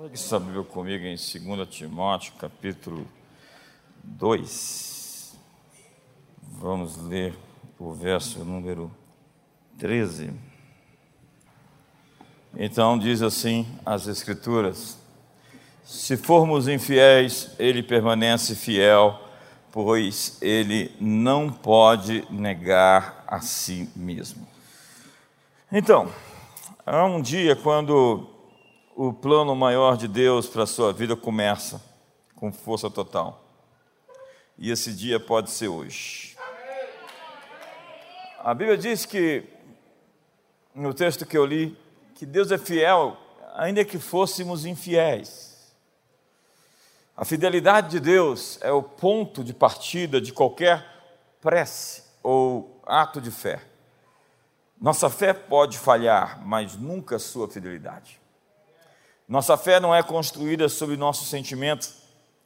Pegue sua Bíblia comigo em 2 Timóteo, capítulo 2. Vamos ler o verso número 13. Então diz assim as Escrituras: Se formos infiéis, ele permanece fiel, pois ele não pode negar a si mesmo. Então, há um dia quando o plano maior de Deus para a sua vida começa com força total. E esse dia pode ser hoje. A Bíblia diz que, no texto que eu li, que Deus é fiel, ainda que fôssemos infiéis. A fidelidade de Deus é o ponto de partida de qualquer prece ou ato de fé. Nossa fé pode falhar, mas nunca sua fidelidade. Nossa fé não é construída sobre nossos sentimentos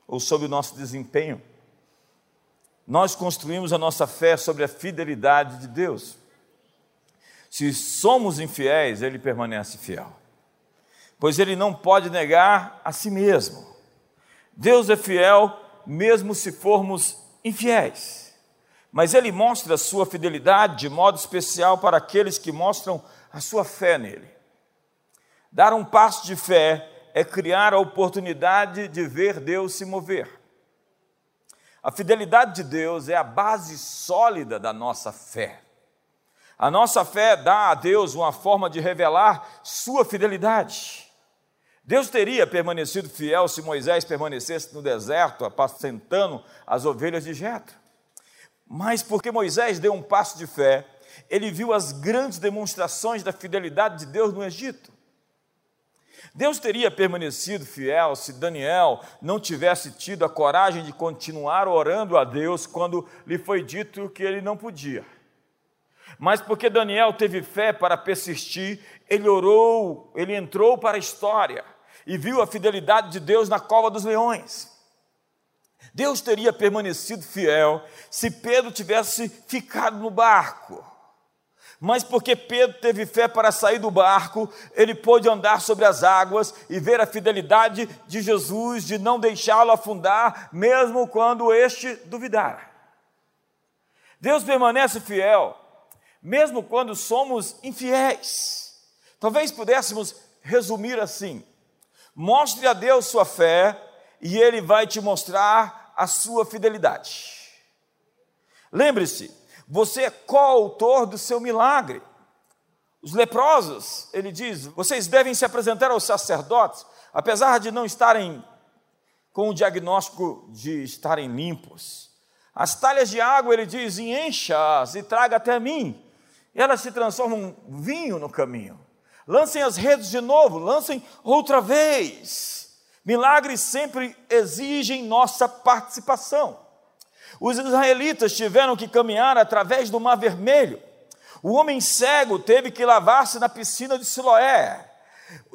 ou sobre o nosso desempenho. Nós construímos a nossa fé sobre a fidelidade de Deus. Se somos infiéis, Ele permanece fiel, pois Ele não pode negar a si mesmo. Deus é fiel mesmo se formos infiéis, mas Ele mostra a sua fidelidade de modo especial para aqueles que mostram a sua fé nele. Dar um passo de fé é criar a oportunidade de ver Deus se mover. A fidelidade de Deus é a base sólida da nossa fé. A nossa fé dá a Deus uma forma de revelar sua fidelidade. Deus teria permanecido fiel se Moisés permanecesse no deserto, apacentando as ovelhas de Jetro. Mas porque Moisés deu um passo de fé, ele viu as grandes demonstrações da fidelidade de Deus no Egito. Deus teria permanecido fiel se Daniel não tivesse tido a coragem de continuar orando a Deus quando lhe foi dito que ele não podia. Mas porque Daniel teve fé para persistir, ele orou, ele entrou para a história e viu a fidelidade de Deus na cova dos leões. Deus teria permanecido fiel se Pedro tivesse ficado no barco mas porque Pedro teve fé para sair do barco, ele pôde andar sobre as águas e ver a fidelidade de Jesus de não deixá-lo afundar, mesmo quando este duvidar. Deus permanece fiel, mesmo quando somos infiéis. Talvez pudéssemos resumir assim: mostre a Deus sua fé e ele vai te mostrar a sua fidelidade. Lembre-se, você é coautor do seu milagre. Os leprosos, ele diz, vocês devem se apresentar aos sacerdotes, apesar de não estarem com o diagnóstico de estarem limpos. As talhas de água, ele diz, encha-as e traga até mim. E elas se transformam em vinho no caminho. Lancem as redes de novo, lancem outra vez. Milagres sempre exigem nossa participação. Os israelitas tiveram que caminhar através do Mar Vermelho. O homem cego teve que lavar-se na piscina de Siloé.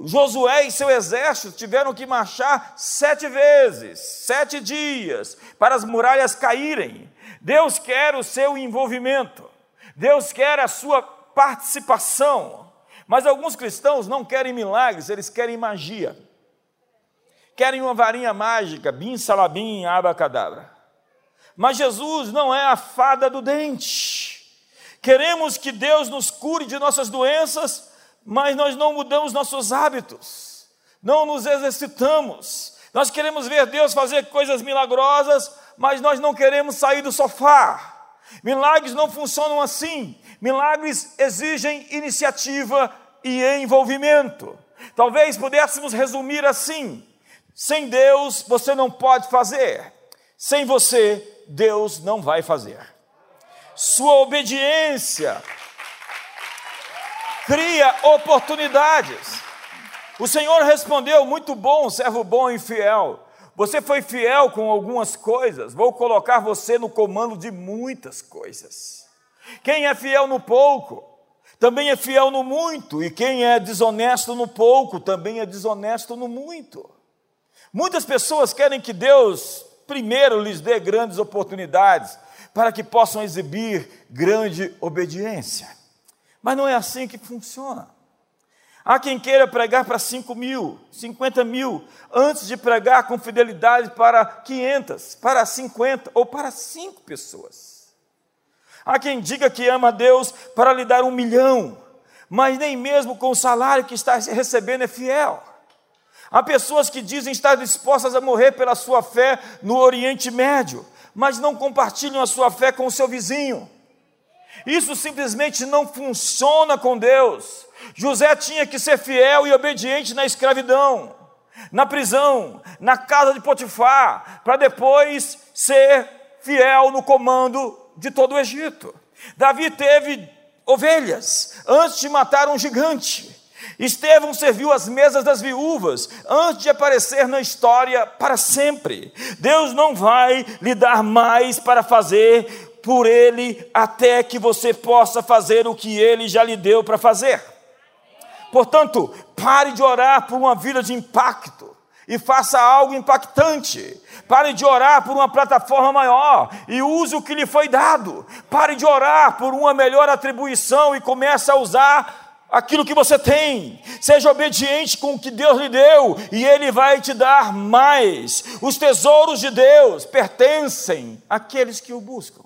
Josué e seu exército tiveram que marchar sete vezes, sete dias, para as muralhas caírem. Deus quer o seu envolvimento, Deus quer a sua participação. Mas alguns cristãos não querem milagres, eles querem magia. Querem uma varinha mágica, bim salabim, abacadabra. Mas Jesus não é a fada do dente. Queremos que Deus nos cure de nossas doenças, mas nós não mudamos nossos hábitos, não nos exercitamos. Nós queremos ver Deus fazer coisas milagrosas, mas nós não queremos sair do sofá. Milagres não funcionam assim. Milagres exigem iniciativa e envolvimento. Talvez pudéssemos resumir assim: sem Deus você não pode fazer, sem você Deus não vai fazer. Sua obediência cria oportunidades. O Senhor respondeu: Muito bom, servo bom e fiel. Você foi fiel com algumas coisas, vou colocar você no comando de muitas coisas. Quem é fiel no pouco, também é fiel no muito, e quem é desonesto no pouco, também é desonesto no muito. Muitas pessoas querem que Deus primeiro lhes dê grandes oportunidades para que possam exibir grande obediência. Mas não é assim que funciona. Há quem queira pregar para 5 mil, 50 mil, antes de pregar com fidelidade para 500, para 50 ou para 5 pessoas. Há quem diga que ama a Deus para lhe dar um milhão, mas nem mesmo com o salário que está recebendo é fiel. Há pessoas que dizem estar dispostas a morrer pela sua fé no Oriente Médio, mas não compartilham a sua fé com o seu vizinho. Isso simplesmente não funciona com Deus. José tinha que ser fiel e obediente na escravidão, na prisão, na casa de Potifar, para depois ser fiel no comando de todo o Egito. Davi teve ovelhas antes de matar um gigante. Estevão serviu as mesas das viúvas antes de aparecer na história para sempre. Deus não vai lhe dar mais para fazer por ele até que você possa fazer o que ele já lhe deu para fazer. Portanto, pare de orar por uma vida de impacto e faça algo impactante. Pare de orar por uma plataforma maior e use o que lhe foi dado. Pare de orar por uma melhor atribuição e comece a usar aquilo que você tem. Seja obediente com o que Deus lhe deu e Ele vai te dar mais. Os tesouros de Deus pertencem àqueles que o buscam.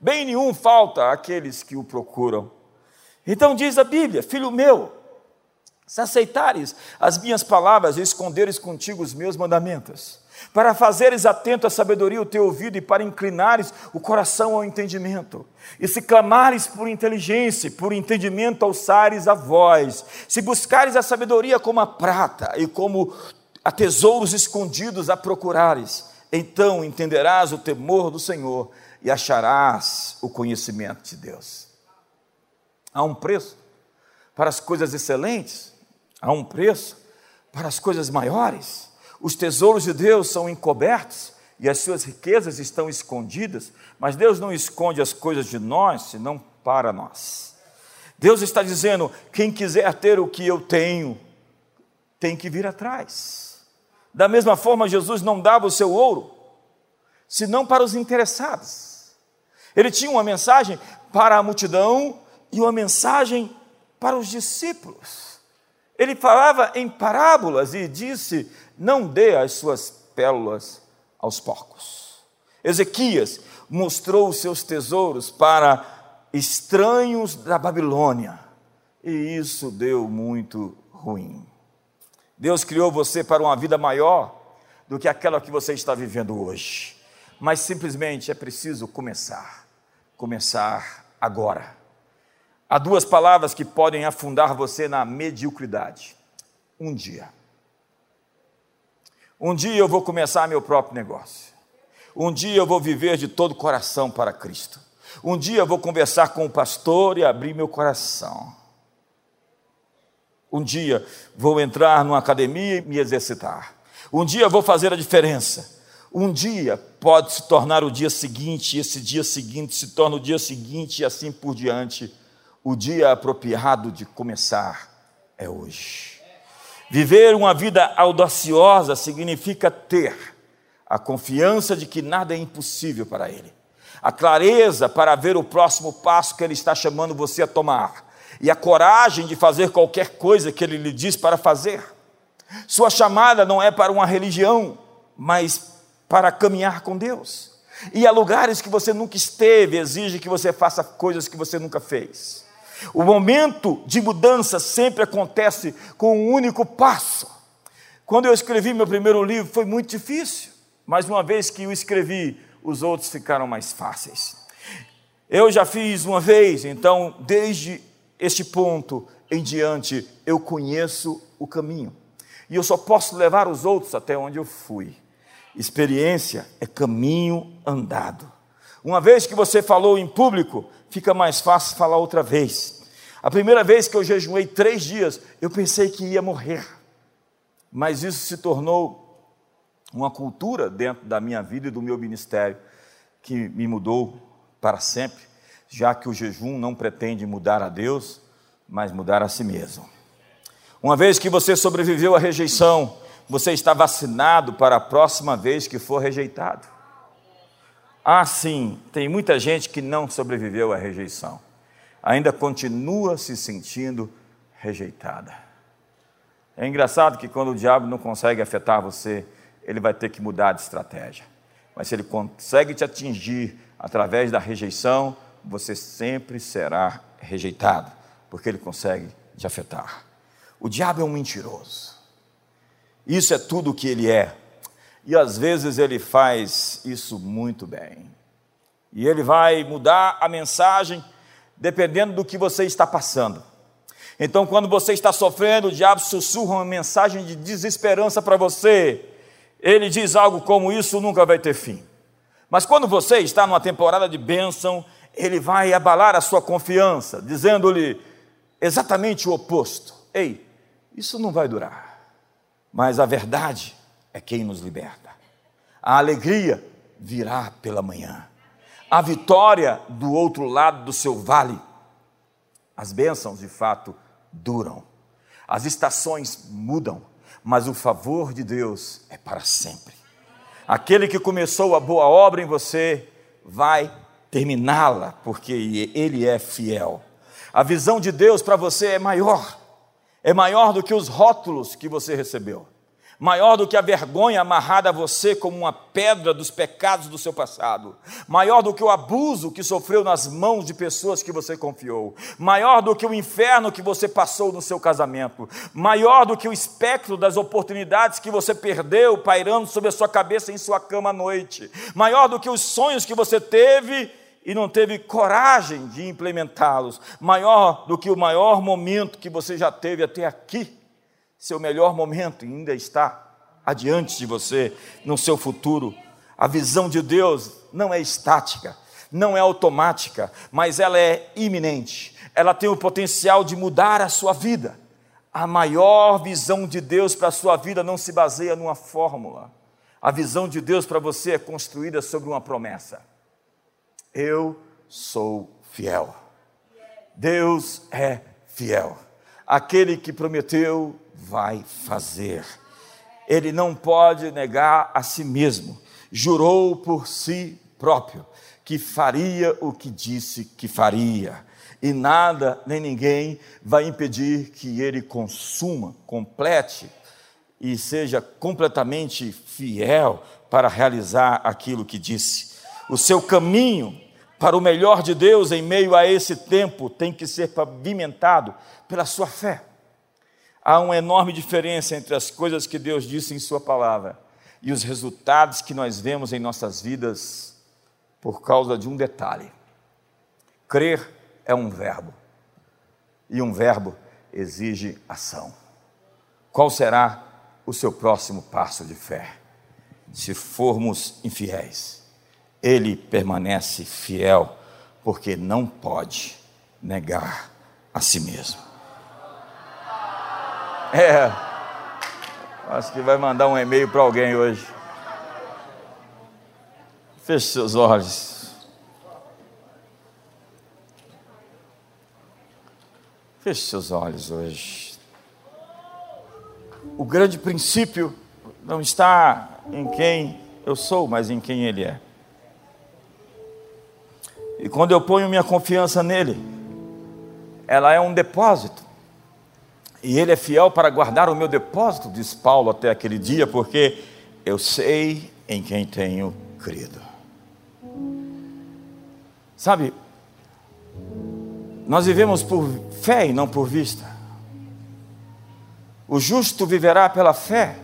Bem nenhum falta àqueles que o procuram. Então diz a Bíblia: Filho meu, se aceitares as minhas palavras e esconderes contigo os meus mandamentos, para fazeres atento à sabedoria o teu ouvido e para inclinares o coração ao entendimento, e se clamares por inteligência, por entendimento alçares a voz, se buscares a sabedoria como a prata e como a tesouros escondidos a procurares, então entenderás o temor do Senhor e acharás o conhecimento de Deus. Há um preço para as coisas excelentes, há um preço para as coisas maiores. Os tesouros de Deus são encobertos e as suas riquezas estão escondidas, mas Deus não esconde as coisas de nós, senão para nós. Deus está dizendo: quem quiser ter o que eu tenho, tem que vir atrás. Da mesma forma, Jesus não dava o seu ouro, senão para os interessados. Ele tinha uma mensagem para a multidão e uma mensagem para os discípulos. Ele falava em parábolas e disse: Não dê as suas pérolas aos porcos. Ezequias mostrou os seus tesouros para estranhos da Babilônia, e isso deu muito ruim. Deus criou você para uma vida maior do que aquela que você está vivendo hoje, mas simplesmente é preciso começar começar agora. Há duas palavras que podem afundar você na mediocridade. Um dia. Um dia eu vou começar meu próprio negócio. Um dia eu vou viver de todo o coração para Cristo. Um dia eu vou conversar com o pastor e abrir meu coração. Um dia vou entrar numa academia e me exercitar. Um dia vou fazer a diferença. Um dia pode se tornar o dia seguinte, esse dia seguinte se torna o dia seguinte, e assim por diante. O dia apropriado de começar é hoje. Viver uma vida audaciosa significa ter a confiança de que nada é impossível para Ele, a clareza para ver o próximo passo que Ele está chamando você a tomar, e a coragem de fazer qualquer coisa que Ele lhe diz para fazer. Sua chamada não é para uma religião, mas para caminhar com Deus. E há lugares que você nunca esteve, exige que você faça coisas que você nunca fez. O momento de mudança sempre acontece com um único passo. Quando eu escrevi meu primeiro livro foi muito difícil, mas uma vez que eu escrevi, os outros ficaram mais fáceis. Eu já fiz uma vez, então desde este ponto em diante eu conheço o caminho. E eu só posso levar os outros até onde eu fui. Experiência é caminho andado. Uma vez que você falou em público, fica mais fácil falar outra vez. A primeira vez que eu jejuei três dias, eu pensei que ia morrer. Mas isso se tornou uma cultura dentro da minha vida e do meu ministério que me mudou para sempre, já que o jejum não pretende mudar a Deus, mas mudar a si mesmo. Uma vez que você sobreviveu à rejeição, você está vacinado para a próxima vez que for rejeitado. Ah, sim, tem muita gente que não sobreviveu à rejeição, ainda continua se sentindo rejeitada. É engraçado que quando o diabo não consegue afetar você, ele vai ter que mudar de estratégia. Mas se ele consegue te atingir através da rejeição, você sempre será rejeitado, porque ele consegue te afetar. O diabo é um mentiroso. Isso é tudo o que ele é. E às vezes ele faz isso muito bem. E ele vai mudar a mensagem dependendo do que você está passando. Então, quando você está sofrendo, o diabo sussurra uma mensagem de desesperança para você. Ele diz algo como: Isso nunca vai ter fim. Mas quando você está numa temporada de bênção, ele vai abalar a sua confiança, dizendo-lhe exatamente o oposto: Ei, isso não vai durar. Mas a verdade é quem nos liberta. A alegria virá pela manhã. A vitória do outro lado do seu vale. As bênçãos, de fato, duram. As estações mudam, mas o favor de Deus é para sempre. Aquele que começou a boa obra em você vai terminá-la, porque Ele é fiel. A visão de Deus para você é maior, é maior do que os rótulos que você recebeu maior do que a vergonha amarrada a você como uma pedra dos pecados do seu passado, maior do que o abuso que sofreu nas mãos de pessoas que você confiou, maior do que o inferno que você passou no seu casamento, maior do que o espectro das oportunidades que você perdeu pairando sobre a sua cabeça em sua cama à noite, maior do que os sonhos que você teve e não teve coragem de implementá-los, maior do que o maior momento que você já teve até aqui seu melhor momento ainda está adiante de você, no seu futuro. A visão de Deus não é estática, não é automática, mas ela é iminente. Ela tem o potencial de mudar a sua vida. A maior visão de Deus para a sua vida não se baseia numa fórmula. A visão de Deus para você é construída sobre uma promessa. Eu sou fiel. Deus é fiel. Aquele que prometeu vai fazer. Ele não pode negar a si mesmo. Jurou por si próprio que faria o que disse que faria. E nada nem ninguém vai impedir que ele consuma, complete e seja completamente fiel para realizar aquilo que disse. O seu caminho para o melhor de Deus em meio a esse tempo tem que ser pavimentado pela sua fé há uma enorme diferença entre as coisas que Deus disse em Sua palavra e os resultados que nós vemos em nossas vidas por causa de um detalhe. Crer é um verbo, e um verbo exige ação. Qual será o seu próximo passo de fé? Se formos infiéis, ele permanece fiel, porque não pode negar a si mesmo. É. Acho que vai mandar um e-mail para alguém hoje. Feche seus olhos. Feche seus olhos hoje. O grande princípio não está em quem eu sou, mas em quem Ele é. E quando eu ponho minha confiança nele, ela é um depósito e Ele é fiel para guardar o meu depósito, diz Paulo até aquele dia, porque eu sei em quem tenho crido. Sabe, nós vivemos por fé e não por vista. O justo viverá pela fé,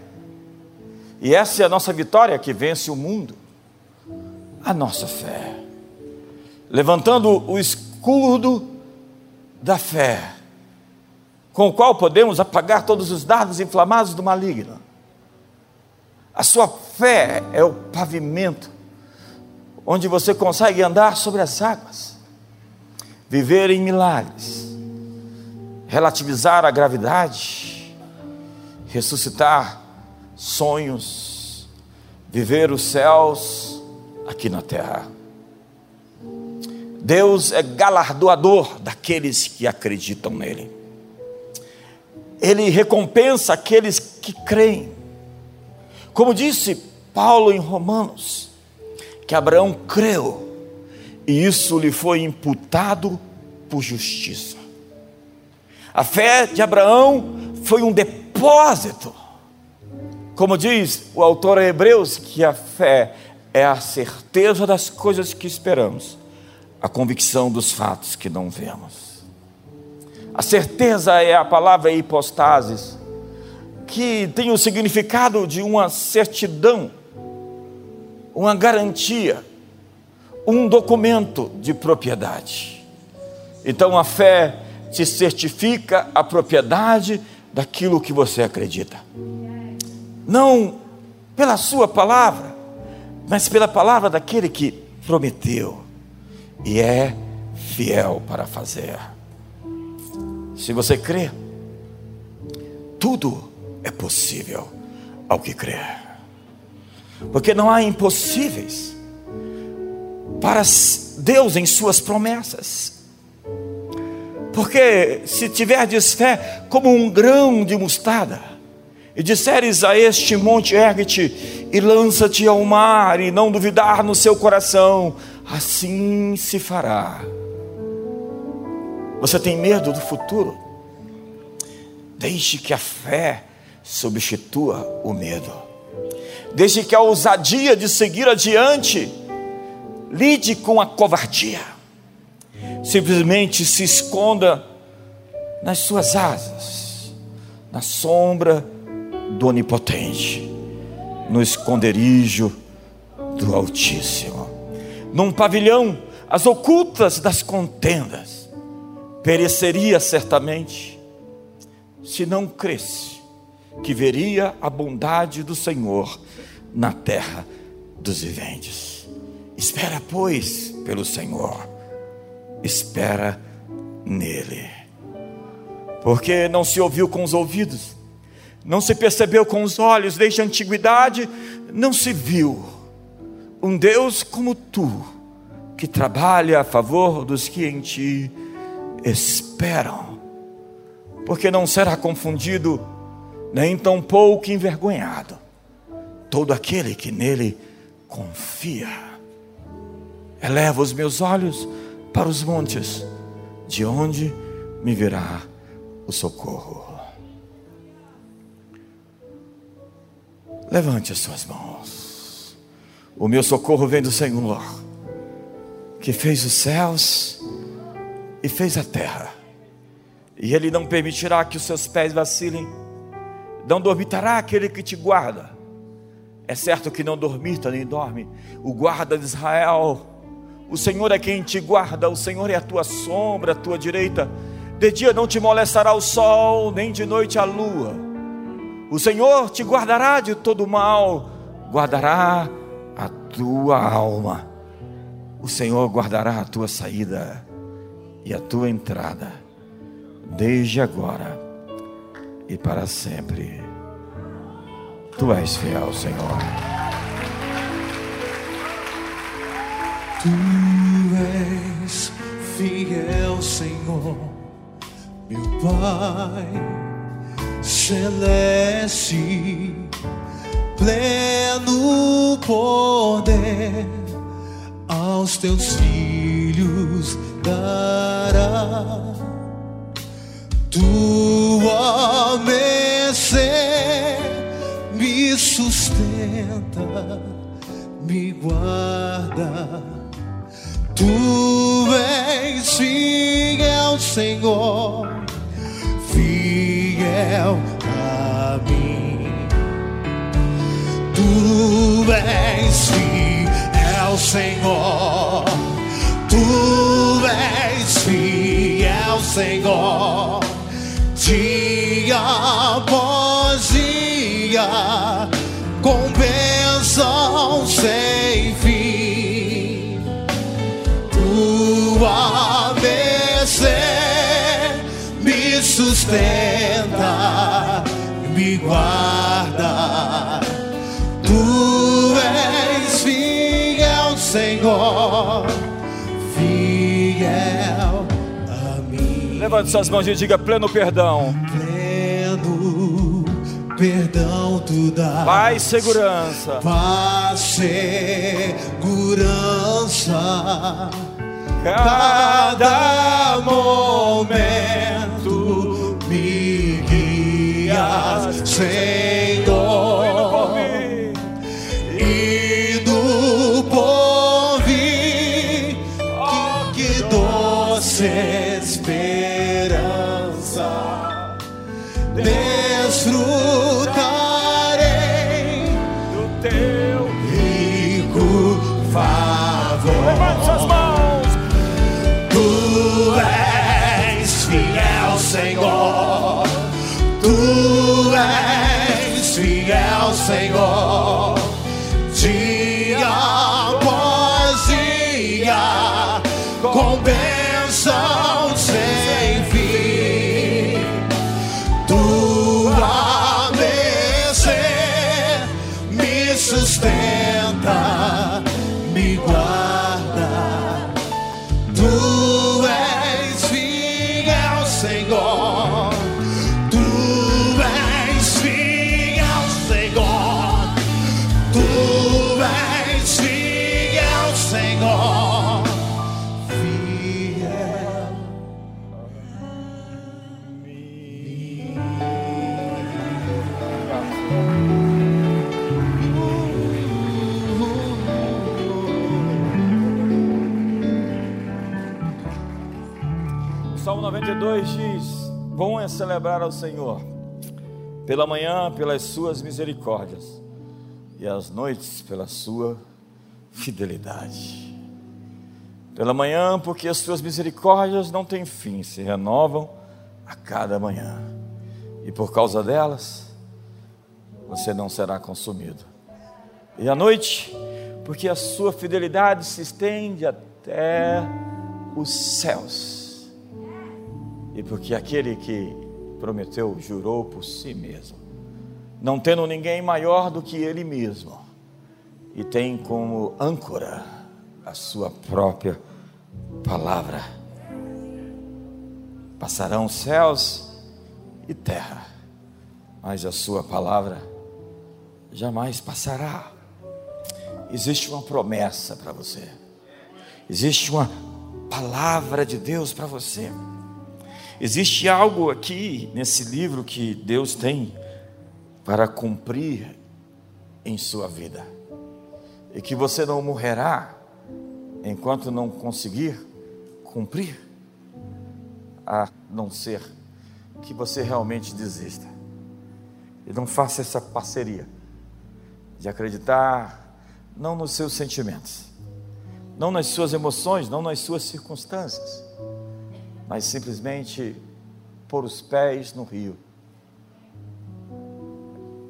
e essa é a nossa vitória que vence o mundo. A nossa fé, levantando o escudo da fé com o qual podemos apagar todos os dardos inflamados do maligno. A sua fé é o pavimento onde você consegue andar sobre as águas, viver em milagres, relativizar a gravidade, ressuscitar sonhos, viver os céus aqui na terra. Deus é galardoador daqueles que acreditam nele ele recompensa aqueles que creem. Como disse Paulo em Romanos, que Abraão creu e isso lhe foi imputado por justiça. A fé de Abraão foi um depósito. Como diz o autor Hebreus, que a fé é a certeza das coisas que esperamos, a convicção dos fatos que não vemos. A certeza é a palavra hipostasis, que tem o significado de uma certidão, uma garantia, um documento de propriedade. Então a fé te certifica a propriedade daquilo que você acredita. Não pela sua palavra, mas pela palavra daquele que prometeu e é fiel para fazer. Se você crê, tudo é possível ao que crê. Porque não há impossíveis para Deus em suas promessas. Porque se tiverdes fé como um grão de mostarda, e disseres a este monte, ergue-te e lança-te ao mar, e não duvidar no seu coração, assim se fará. Você tem medo do futuro? Deixe que a fé substitua o medo. Deixe que a ousadia de seguir adiante lide com a covardia. Simplesmente se esconda nas suas asas, na sombra do Onipotente, no esconderijo do Altíssimo. Num pavilhão, as ocultas das contendas, pereceria certamente, se não cresce que veria a bondade do Senhor na terra dos viventes. Espera, pois, pelo Senhor, espera nele, porque não se ouviu com os ouvidos, não se percebeu com os olhos, desde a antiguidade não se viu um Deus como tu, que trabalha a favor dos que em ti esperam, porque não será confundido, nem tampouco envergonhado, todo aquele que nele confia. Eleva os meus olhos para os montes, de onde me virá o socorro. Levante as suas mãos. O meu socorro vem do Senhor, que fez os céus e fez a terra. E Ele não permitirá que os seus pés vacilem, não dormitará aquele que te guarda. É certo que não dormita nem dorme, o guarda de Israel. O Senhor é quem te guarda, o Senhor é a tua sombra, a tua direita. De dia não te molestará o sol, nem de noite a lua o Senhor te guardará de todo mal, guardará a tua alma. O Senhor guardará a tua saída e a tua entrada, desde agora e para sempre. Tu és fiel, Senhor. Tu és fiel, Senhor, meu Pai celeste, pleno poder, aos teus filhos dará tua mercê me sustenta, me guarda. Tu és fiel, Senhor fiel a mim. Tu és fiel, Senhor. Tu Senhor. Dia após dia, com bênção sem fim. Tua bênção sustenta, me guarda. Tu és fiel, Senhor, Levante suas mãos e diga pleno perdão. Pleno perdão tu dá. Paz segurança. Paz segurança. Cada momento me guias, sempre. Senhor. Salmo 92 diz: Bom é celebrar ao Senhor, pela manhã pelas suas misericórdias, e às noites pela sua fidelidade. Pela manhã, porque as suas misericórdias não têm fim, se renovam a cada manhã, e por causa delas, você não será consumido. E à noite, porque a sua fidelidade se estende até os céus e porque aquele que prometeu jurou por si mesmo, não tendo ninguém maior do que ele mesmo, e tem como âncora a sua própria palavra. Passarão céus e terra, mas a sua palavra jamais passará. Existe uma promessa para você, existe uma palavra de Deus para você. Existe algo aqui nesse livro que Deus tem para cumprir em sua vida, e que você não morrerá enquanto não conseguir cumprir, a não ser que você realmente desista. E não faça essa parceria de acreditar não nos seus sentimentos, não nas suas emoções, não nas suas circunstâncias mas simplesmente pôr os pés no rio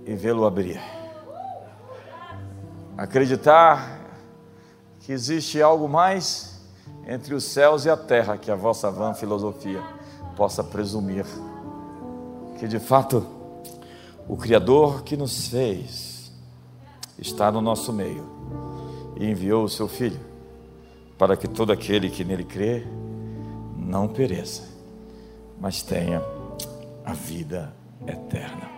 e vê-lo abrir. Acreditar que existe algo mais entre os céus e a terra que a vossa vã filosofia possa presumir. Que de fato o Criador que nos fez está no nosso meio e enviou o seu Filho para que todo aquele que nele crê não pereça, mas tenha a vida eterna.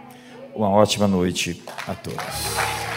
Uma ótima noite a todos.